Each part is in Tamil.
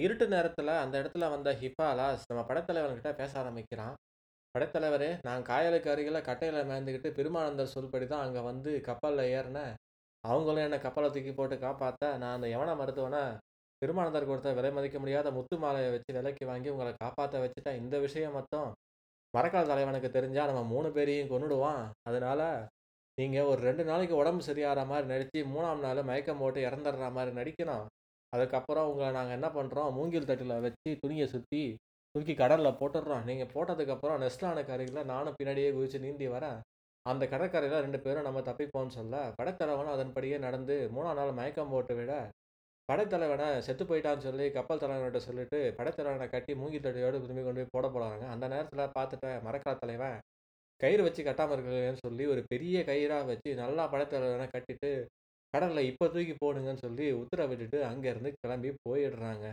இருட்டு நேரத்தில் அந்த இடத்துல வந்த ஹிஃபாலாஸ் நம்ம படைத்தலைவன்கிட்ட பேச ஆரம்பிக்கிறான். "படைத்தலைவரே, நான் காயலுக்கு அருகில் கட்டையில் மேய்ந்துக்கிட்டு பெருமானந்தர் சொல்படி தான் அங்கே வந்து கப்பலில் ஏறினேன் அவங்களும் என்னை கப்பலை தூக்கி போட்டு காப்பாற்ற நான் அந்த யவன மருத்துவனை பெருமானந்தர் கொடுத்த விலை மதிக்க முடியாத முத்து மாலையை வச்சு விலைக்கு வாங்கி உங்களை காப்பாற்ற வச்சுட்டேன். இந்த விஷயம் மட்டும் மரக்கால் தலைவனுக்கு தெரிஞ்சால் நம்ம மூணு பேரையும் கொண்டுடுவான் அதனால் நீங்கள் ஒரு ரெண்டு நாளைக்கு உடம்பு சரியாகிற மாதிரி நடித்து மூணாம் நாள் மயக்கம் போட்டு இறந்துடுற மாதிரி நடிக்கணும். அதுக்கப்புறம் உங்களை நாங்கள் என்ன பண்ணுறோம் மூங்கில் தட்டில் வச்சு துணியை சுற்றி தூக்கி கடலில் போட்டுடுறோம். நீங்கள் போட்டதுக்கப்புறம் நெஸ்லான கரையில் நானும் பின்னாடியே குதித்து நீந்தி வரேன். அந்த கடற்கரையில் ரெண்டு பேரும் நம்ம தப்பிப்போம்னு சொல்ல, படைத்தலைவனும் அதன்படியே நடந்து மூணாம் நாள் மயக்கம் போட்டு விட, படைத்தலைவனை செத்து போயிட்டான்னு சொல்லி கப்பல் தலைவன்கிட்ட சொல்லிட்டு, படைத்தலைவனை கட்டி மூங்கில் தட்டியோடு திரும்பி கொண்டு போய் போட போகிறாங்க அந்த நேரத்தில் பார்த்துட்டேன் மறக்கிற தலைவன், கயிறு வச்சு கட்டாமல் இருக்கீங்களேன்னு சொல்லி ஒரு பெரிய கயிறாக வச்சு நல்லா படைத்தலைவனை கட்டிட்டு, கடலில் இப்போ தூக்கி போடுங்கன்னு சொல்லி உத்தரவிட்டுட்டு அங்கேருந்து கிளம்பி போயிடுறாங்க.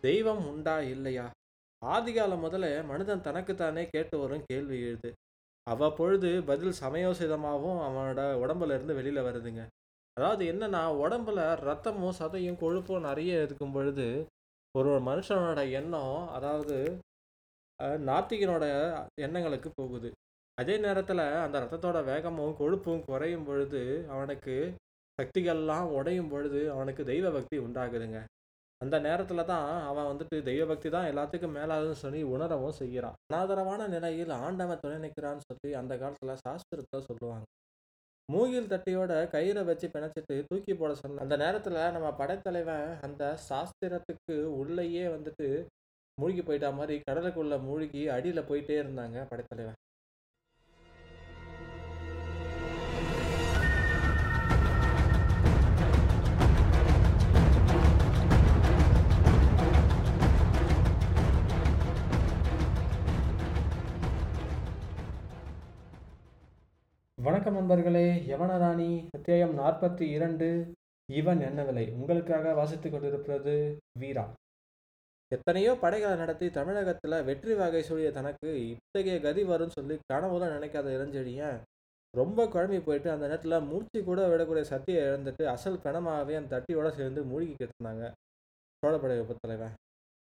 தெய்வம் உண்டா இல்லையா? ஆதிகாலம் முதல்ல மனிதன் தனக்குத்தானே கேட்டு வரும் கேள்வி எழுது அவ்வப்பொழுது பதில் சமயோசிதமாகவும் அவனோட உடம்புல இருந்து வெளியில வருதுங்க. அதாவது என்னன்னா, உடம்புல ரத்தமும், சதையும், கொழுப்பும் நிறைய இருக்கும் பொழுது, ஒரு மனுஷனோட எண்ணம் அதாவது நாத்திகனோட எண்ணங்களுக்கு போகுது. அதே நேரத்தில் அந்த ரத்தத்தோட வேகமும், கொழுப்பும் குறையும் பொழுது, அவனுக்கு சக்திகள்லாம் உடையும் பொழுது, அவனுக்கு தெய்வ பக்தி உண்டாகுதுங்க. அந்த நேரத்தில் தான் அவன் வந்துட்டு தெய்வ பக்தி தான் எல்லாத்துக்கும் மேலாதுன்னு சொல்லி உணரவும் செய்கிறான். அனாதரவான நிலையில் ஆண்டவன் துணை நிற்கிறான்னு சொல்லி அந்த காலத்தில் சாஸ்திரத்தில் சொல்லுவாங்க. மூங்கில் தட்டியோட கயிறை வச்சு பிணைச்சிட்டு தூக்கி போட சொன்ன அந்த நேரத்தில் நம்ம படைத்தலைவன் அந்த சாஸ்திரத்துக்கு உள்ளேயே வந்துட்டு மூழ்கி போயிட்டா மாதிரி கடலுக்குள்ளே மூழ்கி அடியில் போயிட்டே இருந்தாங்க படைத்தலைவன். வணக்கம் நண்பர்களே! யவனராணி அத்தியாயம் 42 இவன் என்ன விலை? உங்களுக்காக வாசித்துக் கொண்டிருப்பது வீரா. எத்தனையோ படைகளை நடத்தி தமிழகத்துல வெற்றி வாகை சொல்லிய தனக்கு இத்தகைய கதி வரும்னு சொல்லி கனவுல நினைக்காத இளஞ்செழியன், ரொம்ப குழம்பி போயிட்டு அந்த நேரத்துல மூச்சு கூட விடக்கூடிய சத்தியை இழந்துட்டு அசல் பிணமாவே அந்த தட்டியோட சேர்ந்து மூழ்கி இருந்தாங்க சோழப்படை தலைவன்.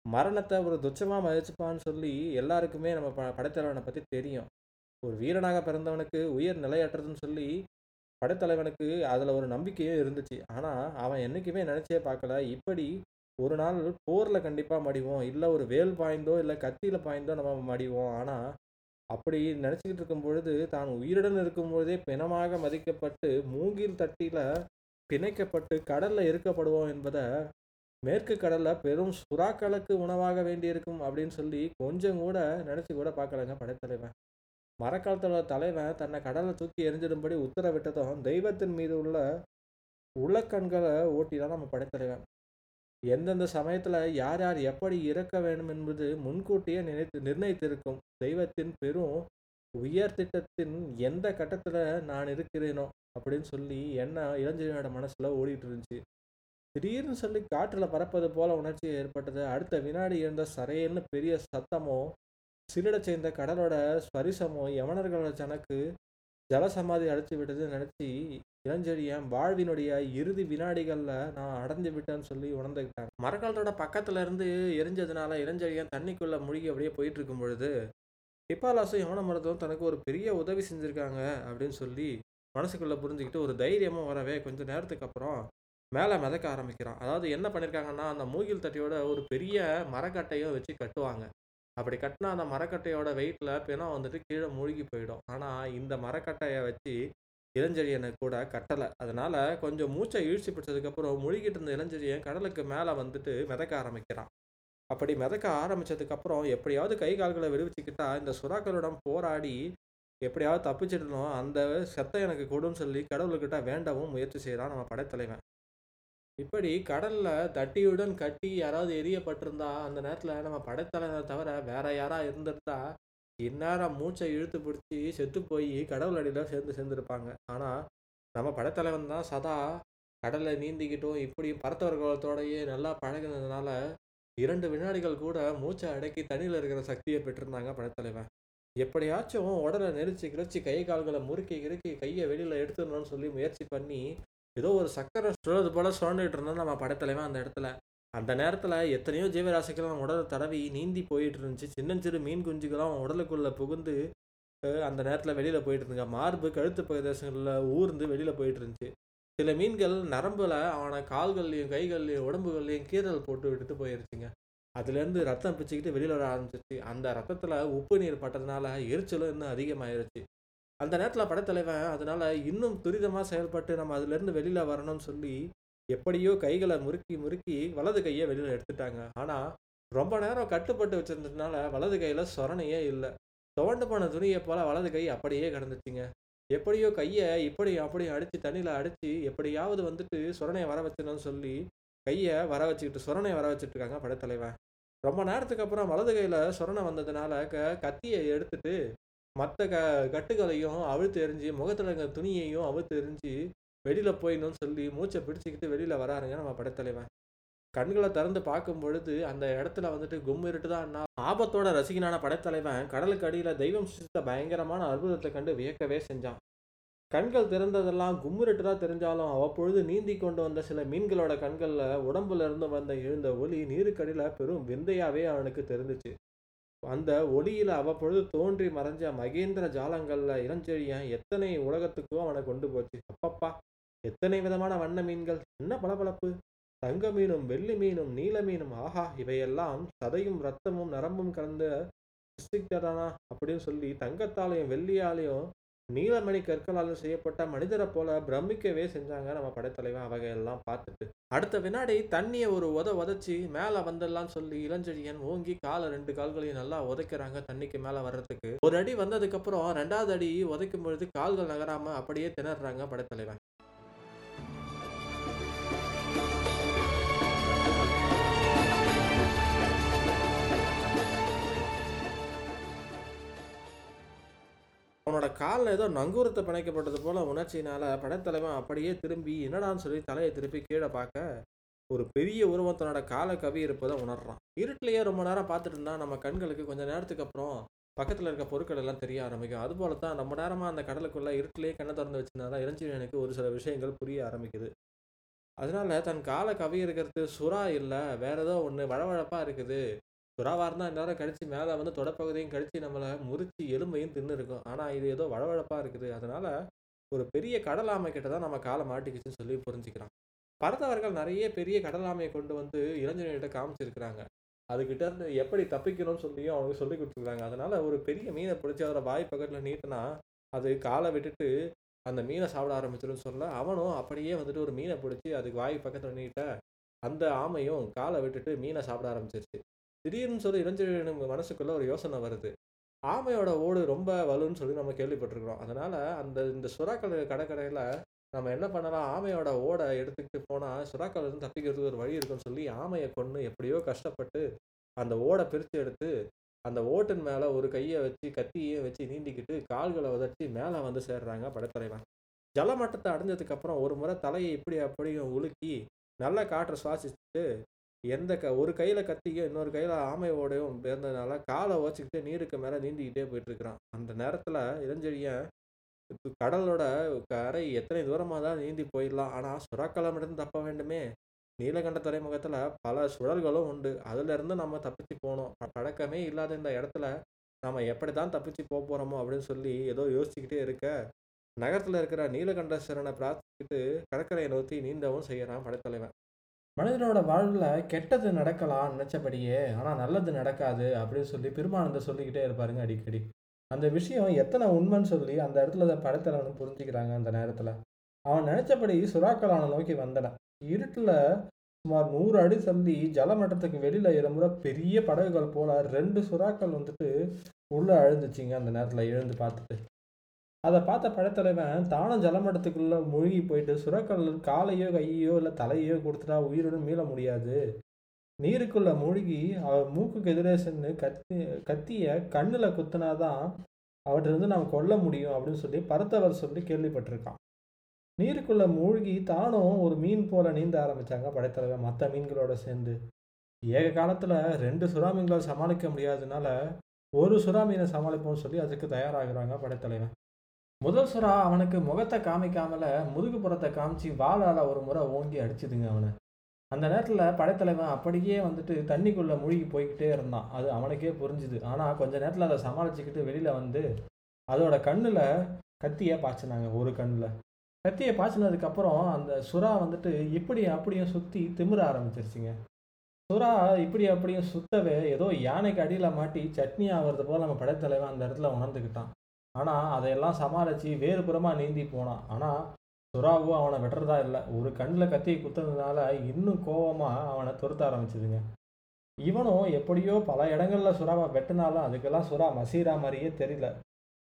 மரணத்தை ஒரு துச்சமா மதிச்சுப்பான்னு சொல்லி எல்லாருக்குமே நம்ம ப படைத்தலைவனை பத்தி தெரியும். ஒரு வீரனாக பிறந்தவனுக்கு உயிர் நிலையற்றதுன்னு சொல்லி படைத்தலைவனுக்கு அதில் ஒரு நம்பிக்கையும் இருந்துச்சு. ஆனால் அவன் என்னைக்குமே நினச்சே பார்க்கல, இப்படி ஒரு நாள் போரில் கண்டிப்பாக மடிவோம். இல்லை ஒரு வேல் பாய்ந்தோ, இல்லை கத்தியில் பாய்ந்தோ நம்ம மடிவோம். ஆனால் அப்படி நினச்சிக்கிட்டு இருக்கும் பொழுது, தான் உயிருடன் இருக்கும்பொழுதே பிணமாக மதிக்கப்பட்டு, மூங்கில் தட்டியில் பிணைக்கப்பட்டு கடலில் எரிக்கப்படுவோம் என்பதை மேற்கு கடலில் பெரும் சுறாக்களுக்கு உணவாக வேண்டியிருக்கும் அப்படின்னு சொல்லி கொஞ்சம் கூட நினச்சி கூட பார்க்கலங்க படைத்தலைவன். மரக்காலத்தோட தலைவன் தன்னை கடலை தூக்கி எரிஞ்சிடும்படி உத்தரவிட்டதும், தெய்வத்தின் மீது உள்ள உலக்கண்களை ஓட்டி தான் நம்ம படைத்தலைவன். எந்தெந்த சமயத்தில் யார் யார் எப்படி இறக்க வேண்டும் என்பது முன்கூட்டியே நினைத்து நிர்ணயித்திருக்கும் தெய்வத்தின் பெரும் உயர் திட்டத்தின் எந்த கட்டத்தில் நான் இருக்கிறேனோ அப்படின்னு சொல்லி என்ன இளஞ்செழியனோட மனசில் ஓடிட்டு இருந்துச்சு. திடீர்னு சொல்லி காற்றில் பறப்பது போல உணர்ச்சி ஏற்பட்டது. அடுத்த வினாடி இருந்த சரையல்னு பெரிய சத்தமும், சிலிடச் சேர்ந்த கடலோட ஸ்பரிசமோ யவனர்களோட தனக்கு ஜலசமாதி அடைச்சி விட்டதுன்னு நினச்சி இளஞ்செழியன் வாழ்வினுடைய இறுதி வினாடிகளில் நான் அடைஞ்சு விட்டேன்னு சொல்லி உணர்ந்துக்கிட்டாங்க. மரக்காலத்தோட பக்கத்துல இருந்து எரிஞ்சதுனால இளஞ்செழியன் தண்ணிக்குள்ள மூழ்கி அப்படியே போயிட்டு இருக்கும் பொழுது, பிப்பாலாசும் யவன மருத்துவம் தனக்கு ஒரு பெரிய உதவி செஞ்சுருக்காங்க அப்படின்னு சொல்லி மனசுக்குள்ளே புரிஞ்சுக்கிட்டு ஒரு தைரியமும் வரவே கொஞ்ச நேரத்துக்கு அப்புறம் மேலே மிதக்க ஆரம்பிக்கிறான். அதாவது என்ன பண்ணியிருக்காங்கன்னா, அந்த மூங்கில் தட்டியோட ஒரு பெரிய மரக்கட்டையும் வச்சு கட்டுவாங்க. அப்படி கட்டினா அந்த மரக்கட்டையோட வெயிட்டில் பிணம் வந்துட்டு கீழே மூழ்கி போயிடும். ஆனால் இந்த மரக்கட்டையை வச்சு இளஞ்செழியனை கூட கட்டலை. அதனால் கொஞ்சம் மூச்சை ஈழ்ச்சி பிடிச்சதுக்கப்புறம் முழுகிட்டு இருந்த இளஞ்செழியன் கடலுக்கு மேலே வந்துட்டு மிதக்க ஆரம்பிக்கிறான். அப்படி மிதக்க ஆரம்பிச்சதுக்கப்புறம் எப்படியாவது கை கால்களை விடுவிச்சுக்கிட்டா இந்த சுறாக்களிடம் போராடி எப்படியாவது தப்பிச்சிடணும். அந்த செத்தை எனக்கு கொடுன்னு சொல்லி கடவுள்கிட்ட வேண்டவும் முயற்சி செய்கிறான் நம்ம படைத்தலைவன். இப்படி கடல்ல தட்டியுடன் கட்டி யாராவது எரியப்பட்டிருந்தா அந்த நேரத்துல நம்ம படைத்தலைவனை தவிர வேற யாரா இருந்திருந்தா இந்நேரம் மூச்சை இழுத்து பிடிச்சி செத்து போய் கடவுள் அடியில சேர்ந்து சேர்ந்துருப்பாங்க. ஆனா நம்ம படைத்தலைவன் தான் சதா கடல்ல நீந்திக்கிட்டும் இப்படி பரத்தவர்களத்தோடையே நல்லா பழகினதுனால இரண்டு வினாடிகள் கூட மூச்சை அடக்கி தண்ணியில் இருக்கிற சக்தியை பெற்றிருந்தாங்க படைத்தலைவன். எப்படியாச்சும் உடலை நெரிச்சு கிழிச்சு கை கால்களை முறுக்கி கிறுக்கி கையை வெளியில் எடுத்துடணும்னு சொல்லி முயற்சி பண்ணி ஏதோ ஒரு சக்கரை சுழறது போல சுழண்டுகிட்டு இருந்தோம் நம்ம படைத்தலைவன் அந்த இடத்துல. அந்த நேரத்தில் எத்தனையோ ஜீவராசிகள் அவன் உடலை தடவி நீந்தி போயிட்டு இருந்துச்சு. சின்னஞ்சிறு மீன் குஞ்சுகளும் அவன் உடலுக்குள்ளே புகுந்து அந்த நேரத்தில் வெளியில் போயிட்டு இருந்துங்க. மார்பு கழுத்து பிரதேசங்களில் ஊர்ந்து வெளியில் போயிட்டு இருந்துச்சு. சில மீன்கள் நரம்பில் அவனை கால்கள்லையும் கைகள்லையும் உடம்புகள்லையும் கீறல் போட்டு விட்டுட்டு போயிருச்சுங்க. அதுலேருந்து ரத்தம் பிச்சுக்கிட்டு வெளியில் வர ஆரம்பிச்சிருச்சு. அந்த ரத்தத்தில் உப்பு நீர் பட்டதுனால எரிச்சலும் இன்னும் அதிகமாயிருச்சு. அந்த நேரத்தில் படைத்தலைவன் அதனால் இன்னும் துரிதமாக செயல்பட்டு நம்ம அதுலேருந்து வெளியில் வரணும்னு சொல்லி எப்படியோ கைகளை முறுக்கி முறுக்கி வலது கையை வெளியில் எடுத்துட்டாங்க. ஆனால் ரொம்ப நேரம் கட்டுப்பட்டு வச்சிருந்ததுனால வலது கையில் சொரணையே இல்லை. துவண்டு போன துணியை போல் வலது கை அப்படியே கிடந்துச்சுங்க. எப்படியோ கையை இப்படி அப்படி அடித்து தண்ணியில் அடித்து எப்படியாவது வந்துட்டு சொரணையை வர வச்சிடணும்னு சொல்லி கையை வர வச்சுக்கிட்டு சுரணையை வர வச்சுட்டு இருக்காங்க படைத்தலைவன். ரொம்ப நேரத்துக்கு அப்புறம் வலது கையில் சொரணை வந்ததுனால க கத்தியை எடுத்துட்டு மற்ற க கட்டுகளையும் அவிழ்த்து எறிஞ்சு முகத்தில் இருக்கிற துணியையும் அவிழ்த்து எறிஞ்சு வெளியில் போயிடணும்னு சொல்லி மூச்சை பிடிச்சிக்கிட்டு வெளியில் வராருங்க நம்ம படைத்தலைவன். கண்களை திறந்து பார்க்கும் பொழுது அந்த இடத்துல வந்துட்டு கும்மிருட்டு தான் ஆபத்தோட ரசிகனான படைத்தலைவன் கடலுக்கு அடியில் தெய்வம் சித்த பயங்கரமான அற்புதத்தை கண்டு வியக்கவே செஞ்சான். கண்கள் திறந்ததெல்லாம் கும்மிருட்டு தான் தெரிஞ்சாலும் அவ்வப்பொழுது நீந்தி கொண்டு வந்த சில மீன்களோட கண்களில் உடம்புல இருந்து வந்த எழுந்த ஒளி நீருக்கடியில் பெரும் விந்தையாவே அவனுக்கு தெரிஞ்சுச்சு. அந்த ஒளியில் அவ்வப்பொழுது தோன்றி மறைஞ்ச மகேந்திர ஜாலங்களில் இளஞ்செழியன் எத்தனை உலகத்துக்கோ அவனை கொண்டு போச்சு. அப்பப்பா எத்தனை விதமான வண்ண மீன்கள்? என்ன பளபளப்பு? தங்க மீனும் வெள்ளி மீனும் நீல மீனும் ஆஹா இவையெல்லாம் சதையும் ரத்தமும் நரம்பும் கலந்த அப்படின்னு சொல்லி தங்கத்தாலையும் வெள்ளியாலையும் நீலமணி கற்களால் செய்யப்பட்ட மனிதரை போல பிரமிக்கவே செஞ்சாங்க நம்ம படைத்தலைவன். அவையெல்லாம் பார்த்துட்டு அடுத்த வினாடி தண்ணியை ஒரு உத உதச்சி மேலே வந்துடலாம் சொல்லி இளஞ்செழியன் ஓங்கி காலை ரெண்டு கால்களையும் நல்லா உதைக்கிறாங்க தண்ணிக்கு மேலே வர்றதுக்கு. ஒரு அடி வந்ததுக்கப்புறம் ரெண்டாவது அடி உதைக்கும் பொழுது கால்கள் நகராம அப்படியே திணறாங்க படைத்தலைவன். அவனோட காலில் ஏதோ நங்கூரத்தை பிணைக்கப்பட்டது போல உணர்ச்சியினால படைத்தலைவன் அப்படியே திரும்பி என்னடான்னு சொல்லி தலையை திருப்பி கீழே பார்க்க ஒரு பெரிய உருவம் தன்னோட காலை கவி இருப்பதை உணர்றான். இருட்டிலேயே ரொம்ப நேரம் பார்த்துட்டு இருந்தா நம்ம கண்களுக்கு கொஞ்சம் நேரத்துக்கு அப்புறம் பக்கத்தில் இருக்க பொருட்கள் எல்லாம் தெரிய ஆரம்பிக்கும். அதுபோல தான் ரொம்ப நேரமாக அந்த கடலுக்குள்ளே இருட்டிலேயே கண்ணை திறந்து வச்சிருந்தாலும் இளஞ்சிவனுக்கு ஒரு சில விஷயங்கள் புரிய ஆரம்பிக்குது. அதனால தன் காலை கவி இருக்கிறது சுறா இல்லை வேற ஏதோ ஒன்று வழவழப்பாக இருக்குது. சுறாவாக இருந்தால் நேரம் கடிச்சு மேலே வந்து தொடப்பகுதியும் கடிச்சு நம்மளை முறிச்சு எலும்பையும் தின்னு இருக்கும் ஆனால் இது ஏதோ வழவழப்பாக இருக்குது. அதனால் ஒரு பெரிய கடலாமை கிட்ட தான் நம்ம காலை மாட்டிக்கிச்சுன்னு சொல்லி புரிஞ்சுக்கிறான். பரதவர்கள் நிறைய பெரிய கடலாமையை கொண்டு வந்து இளைஞர்கிட்ட காமிச்சிருக்கிறாங்க. அதுக்கிட்ட இருந்து எப்படி தப்பிக்கணும்னு சொல்லியும் அவங்க சொல்லி கொடுத்துருக்காங்க. அதனால் ஒரு பெரிய மீனை பிடிச்சி அதோட வாய் பக்கத்தில் நீட்டினா அது காலை விட்டுட்டு அந்த மீனை சாப்பிட ஆரம்பிச்சிடும் சொல்ல அவனும் அப்படியே வந்துட்டு ஒரு மீனை பிடிச்சி அதுக்கு வாய் பக்கத்தில் நீட்ட அந்த ஆமையும் காலை விட்டுட்டு மீனை சாப்பிட ஆரம்பிச்சிருச்சு. திடீர்னு சொல்லி இளைஞரின் மனசுக்குள்ளே ஒரு யோசனை வருது. ஆமையோட ஓடு ரொம்ப வலுன்னு சொல்லி நம்ம கேள்விப்பட்டிருக்கிறோம். அதனால் அந்த இந்த சுறாக்கள் கடற்கரையில் நம்ம என்ன பண்ணலாம்? ஆமையோட ஓடை எடுத்துக்கிட்டு போனால் சுறாக்கள் இருந்து தப்பிக்கிறதுக்கு ஒரு வழி இருக்குன்னு சொல்லி ஆமையை கொண்டு எப்படியோ கஷ்டப்பட்டு அந்த ஓடை பிரித்து எடுத்து அந்த ஓட்டின் மேலே ஒரு கையை வச்சு கத்தியை வச்சு நீண்டிக்கிட்டு கால்களை உதச்சி மேலே வந்து சேர்றாங்க படத்தலைவன். ஜலமட்டத்தை அடைஞ்சதுக்கப்புறம் ஒரு முறை தலையை இப்படி அப்படியும் உலுக்கி நல்ல காற்றை சுவாசிச்சுட்டு எந்த க ஒரு கையில் கத்தியும் இன்னொரு கையில் ஆமை ஓடையும் இருந்ததுனால காலை வச்சுக்கிட்டு நீருக்கு மேலே நீந்திக்கிட்டே போயிட்டுருக்கிறான். அந்த நேரத்தில் இளஞ்செழியன் இப்போ கடலோட கரை எத்தனை தூரமாக தான் நீந்தி போயிடலாம். ஆனால் சுறாக்களமிருந்து தப்ப வேண்டுமே. நீலகண்ட துறைமுகத்தில் பல சுழல்களும் உண்டு. அதிலிருந்து நம்ம தப்பிச்சு போகணும். பழக்கமே இல்லாத இந்த இடத்துல நம்ம எப்படி தான் தப்பிச்சு போக போகிறோமோ அப்படின்னு சொல்லி ஏதோ யோசிச்சுக்கிட்டே இருக்க நகரத்தில் இருக்கிற நீலகண்டேஸ்வரனை பிரார்த்திக்கிட்டு கடற்கரையை நோக்கி நீந்தவும் செய்கிறான் படைத்தலைவன். மனிதனோட வாழ்வில் கெட்டது நடக்கலாம் நினச்சபடியே ஆனால் நல்லது நடக்காது அப்படின்னு சொல்லி பெருமானந்த சொல்லிக்கிட்டே இருப்பாருங்க அடிக்கடி. அந்த விஷயம் எத்தனை உண்மைன்னு சொல்லி அந்த இடத்துல படத்தலைவனும் புரிஞ்சுக்கிறாங்க அந்த நேரத்தில். அவன் நினச்சபடி சுறாக்கள் அவனை நோக்கி வந்தன. இருட்டில் சுமார் நூறு அடி தள்ளி ஜலமட்டத்துக்கு வெளியில் இருமுறை பெரிய படகுகள் போல ரெண்டு சுறாக்கள் வந்துட்டு உள்ளே அழுந்துச்சிங்க அந்த நேரத்தில் எழுந்து பார்த்துட்டு. அதை பார்த்த படத்தலைவன் தானும் ஜலமட்டத்துக்குள்ளே மூழ்கி போயிட்டு சுறாக்கள் காலையோ கையோ இல்லை தலையோ கொடுத்துட்டா உயிருடன் மீள முடியாது. நீருக்குள்ள மூழ்கி அவர் மூக்குக்கு எதிரே சென்று கத்தி கத்திய கண்ணில் குத்தினாதான் அவற்றிலிருந்து நாம் கொல்ல முடியும் அப்படின்னு சொல்லி பரத்தவர் சொல்லி கேள்விப்பட்டிருக்கான். நீருக்குள்ள மூழ்கி தானும் ஒரு மீன் போல நீந்த ஆரம்பித்தாங்க படைத்தலைவன் மற்ற மீன்களோட சேர்ந்து. ஏக காலத்தில் ரெண்டு சுறா மீன்களை சமாளிக்க முடியாததுனால ஒரு சுறா மீனை சமாளிப்போம்னு சொல்லி அதுக்கு தயாராகிறாங்க படைத்தலைவன். முதல் சுறா அவனுக்கு முகத்தை காமிக்காமல முதுகு புறத்தை காமிச்சு வாழால ஒரு முறை ஓங்கி அடிச்சுதுங்க அவனை. அந்த நேரத்தில் படைத்தலைவன் அப்படியே வந்துட்டு தண்ணிக்குள்ளே மூழ்கி போய்கிட்டே இருந்தான். அது அவனுக்கே புரிஞ்சுது. ஆனால் கொஞ்ச நேரத்தில் அதை சமாளிச்சுக்கிட்டு வெளியில் வந்து அதோட கண்ணில் கத்தியை பாய்ச்சினாங்க ஒரு கண்ணில். கத்தியை பாய்ச்சினதுக்கப்புறம் அந்த சுறா வந்துட்டு இப்படி அப்படியும் சுற்றி திமிர ஆரம்பிச்சிருச்சுங்க. சுறா இப்படி அப்படியும் சுத்தவே ஏதோ யானைக்கு அடியில் மாட்டி சட்னி ஆகிறது போல் நம்ம படைத்தலைவன் அந்த இடத்துல உணர்ந்துக்கிட்டான் ஆனால் அதையெல்லாம் சமாளித்து வேறு புறமாக நீந்தி போனான் ஆனால் சுறாவோ அவனை வெட்டுறதா இல்லை. ஒரு கண்ணில் கத்தியை குத்துனதுனால இன்னும் கோவமாக அவனை துரத்த ஆரம்பிச்சிதுங்க. இவனும் எப்படியோ பல இடங்களில் சுறாவை வெட்டினாலும் அதுக்கெல்லாம் சுறா மசீரா மாதிரியே தெரியல.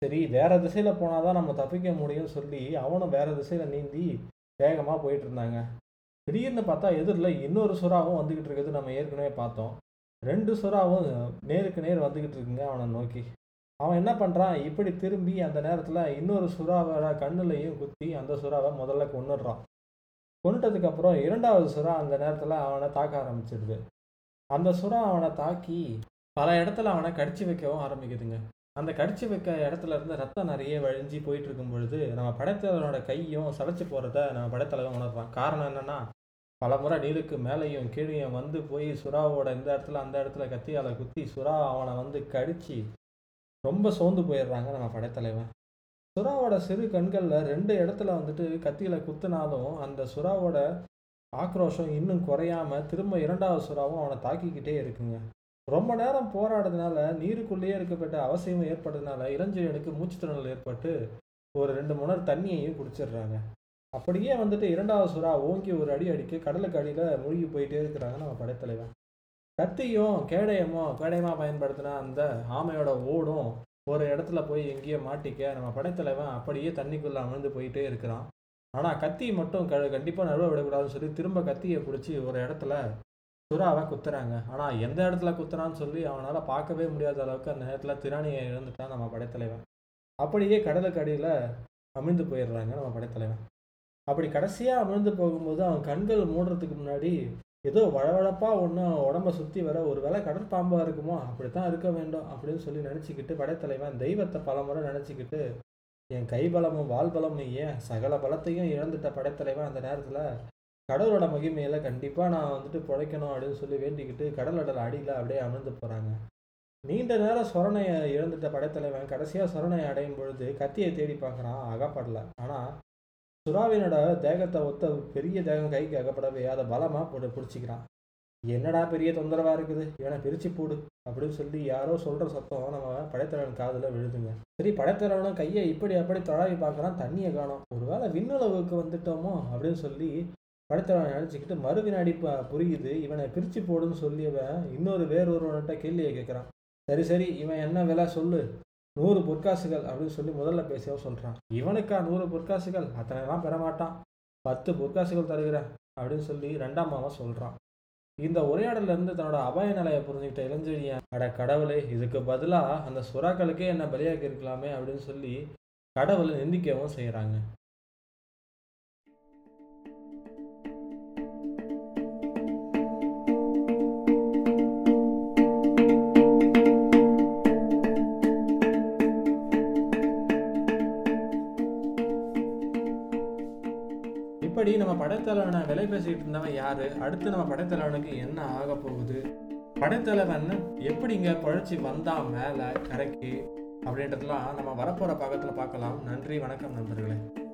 சரி வேறு திசையில் போனால் தான் நம்ம தப்பிக்க முடியும்னு சொல்லி அவனும் வேறு திசையில் நீந்தி வேகமாக போயிட்டு இருந்தாங்க. திடீர்னு பார்த்தா எதிரில் இன்னொரு சுறாவும் வந்துக்கிட்டு இருக்கிறது நம்ம ஏற்கனவே பார்த்தோம். ரெண்டு சுறாவும் நேருக்கு நேர் வந்துக்கிட்டு இருக்குங்க அவனை நோக்கி. அவன் என்ன பண்ணுறான் இப்படி திரும்பி அந்த நேரத்தில் இன்னொரு சுறாவை கண்ணுலையும் குத்தி அந்த சுறாவை முதல்ல கொண்டுடுறான் கொண்டுட்டதுக்கப்புறம் இரண்டாவது சுறா அந்த நேரத்தில் அவனை தாக்க ஆரம்பிச்சிடுது. அந்த சுறா அவனை தாக்கி பல இடத்துல அவனை கடிச்சு வைக்கவும் ஆரம்பிக்குதுங்க. அந்த கடிச்சு வைக்க இடத்துல இருந்து ரத்தம் நிறைய வழிஞ்சி போயிட்டு இருக்கும் பொழுது நம்ம படைத்தலைவனோட கையும் சளைச்சு போகிறத நம்ம படைத்தலைவன் உணர்றான். காரணம் என்னென்னா பல முறை நீருக்கு மேலேயும் கீழேயும் வந்து போய் சுறாவோட இந்த இடத்துல அந்த இடத்துல கத்தியால குத்தி சுறா அவனை வந்து கடிச்சு ரொம்ப சோர்ந்து போயிடுறாங்க நம்ம படைத்தலைவன் சுறாவோட சிறு கண்களில் ரெண்டு இடத்துல வந்துட்டு கத்தியில் குத்துனாலும் அந்த சுறாவோட ஆக்ரோஷம் இன்னும் குறையாம திரும்ப இரண்டாவது சுறாவும் அவனை தாக்கிக்கிட்டே இருக்குங்க. ரொம்ப நேரம் போராடுறதுனால நீருக்குள்ளேயே இருக்கப்பட்ட அவசியமும் ஏற்பட்டதுனால இளஞ்செழியனுக்கு திறனல் ஏற்பட்டு ஒரு ரெண்டு முனர் தண்ணியையும் குடிச்சிடுறாங்க. அப்படியே வந்துட்டு இரண்டாவது சுறா ஓங்கி ஒரு அடி அடிக்க கடலுக்கு அடியில் மூழ்கி போயிட்டே இருக்கிறாங்க நம்ம படைத்தலைவன் கத்தியும் கேடயமோ கேடயமாக பயன்படுத்தினா அந்த ஆமையோட ஓடும் ஒரு இடத்துல போய் எங்கேயோ மாட்டிக்க நம்ம படைத்தலைவன் அப்படியே தண்ணிக்குள்ளே அமிழ்ந்து போயிட்டே இருக்கிறான். ஆனால் கத்தி மட்டும் க கண்டிப்பாக நடுவை விடக்கூடாதுன்னு சொல்லி திரும்ப கத்தியை பிடிச்சி ஒரு இடத்துல சுறாவை குத்துறாங்க. ஆனால் எந்த இடத்துல குத்துறான்னு சொல்லி அவனால் பார்க்கவே முடியாத அளவுக்கு அந்த நேரத்தில் திராணியை இழந்துட்டான் நம்ம படைத்தலைவன். அப்படியே கடலுக்கு அடியில் அமிழ்ந்து போயிடுறாங்க நம்ம படைத்தலைவன். அப்படி கடைசியாக அமிழ்ந்து போகும்போது அவன் கண்கள் மூடுறதுக்கு முன்னாடி ஏதோ வழவழப்பாக ஒன்று உடம்ப சுற்றி வர ஒரு வேளை கடற்பாம்பாக இருக்குமோ? அப்படித்தான் இருக்க வேண்டும் அப்படின்னு சொல்லி நினச்சிக்கிட்டு படைத்தலைவன் தெய்வத்தை பலமுறை நினச்சிக்கிட்டு என் கைபலமும் வாழ்பலமும் ஏன்? சகல பலத்தையும் இழந்துட்ட படைத்தலைவன் அந்த நேரத்தில் கடவுளோட மகிமையில் கண்டிப்பாக நான் வந்துட்டு பிழைக்கணும் அப்படின்னு சொல்லி வேண்டிக்கிட்டு கடலோட அடியில் அப்படியே அமர்ந்து போகிறாங்க நீண்ட நேரம் சொரணையை இழந்துட்ட படைத்தலைவன் கடைசியாக சொரணையை அடையும் பொழுது கத்தியை தேடி பார்க்குறான் அகப்படலை. ஆனால் சுறாவினோட தேகத்தை ஒத்த பெரிய தேகம் கைக்கு அகப்படவே அதை பலமாக போட்டு பிடிச்சிக்கிறான். என்னடா பெரிய தொந்தரவாக இருக்குது? இவனை பிரித்து போடு அப்படின்னு சொல்லி யாரோ சொல்கிற சத்தம் நம்ம படைத்தலைவன் காதில் விழுதுங்க. சரி படைத்தலைவனும் கையை இப்படி அப்படி தொழாவி பார்க்குறான் தண்ணியை காணும். ஒருவேளை விண்ணுளவுக்கு வந்துட்டோமோ அப்படின்னு சொல்லி படைத்தலைவன் நினச்சிக்கிட்டு மறு வினாடி புரியுது இவனை பிரித்து போடுன்னு சொல்லியவன் இன்னொரு வேறொருவன்கிட்ட கேள்வியை கேட்குறான். சரி சரி இவன் என்ன விலை சொல்லு நூறு பொற்காசுகள் அப்படின்னு சொல்லி முதல்ல பேசவும் சொல்கிறான் இவனுக்கா நூறு பொற்காசுகள்? அத்தனைலாம் பெற மாட்டான் பத்து பொற்காசுகள் தருகிறேன் அப்படின்னு சொல்லி ரெண்டாம் மாவன் சொல்கிறான் இந்த உரையாடலேருந்து தன்னோட அபாய நிலையை புரிஞ்சுக்கிட்ட இளஞ்செழியன் அட கடவுளே இதுக்கு பதிலாக அந்த சுறாக்களுக்கே என்ன பலியாக்கி இருக்கலாமே? அப்படின்னு சொல்லி கடவுளை நிந்திக்கவும் செய்கிறாங்க இப்படி நம்ம படைத்தலைவனை விலை பேசிக்கிட்டு இருந்தவன் யாரு? அடுத்து நம்ம படைத்தலைவனுக்கு என்ன ஆக போகுது? படைத்தலைவன் எப்படிங்க பழச்சி வந்தான் மேலே கரைக்கு? அப்படின்றதெல்லாம் நம்ம வரப்போகிற பக்கத்தில் பார்க்கலாம். நன்றி வணக்கம் நண்பர்களே.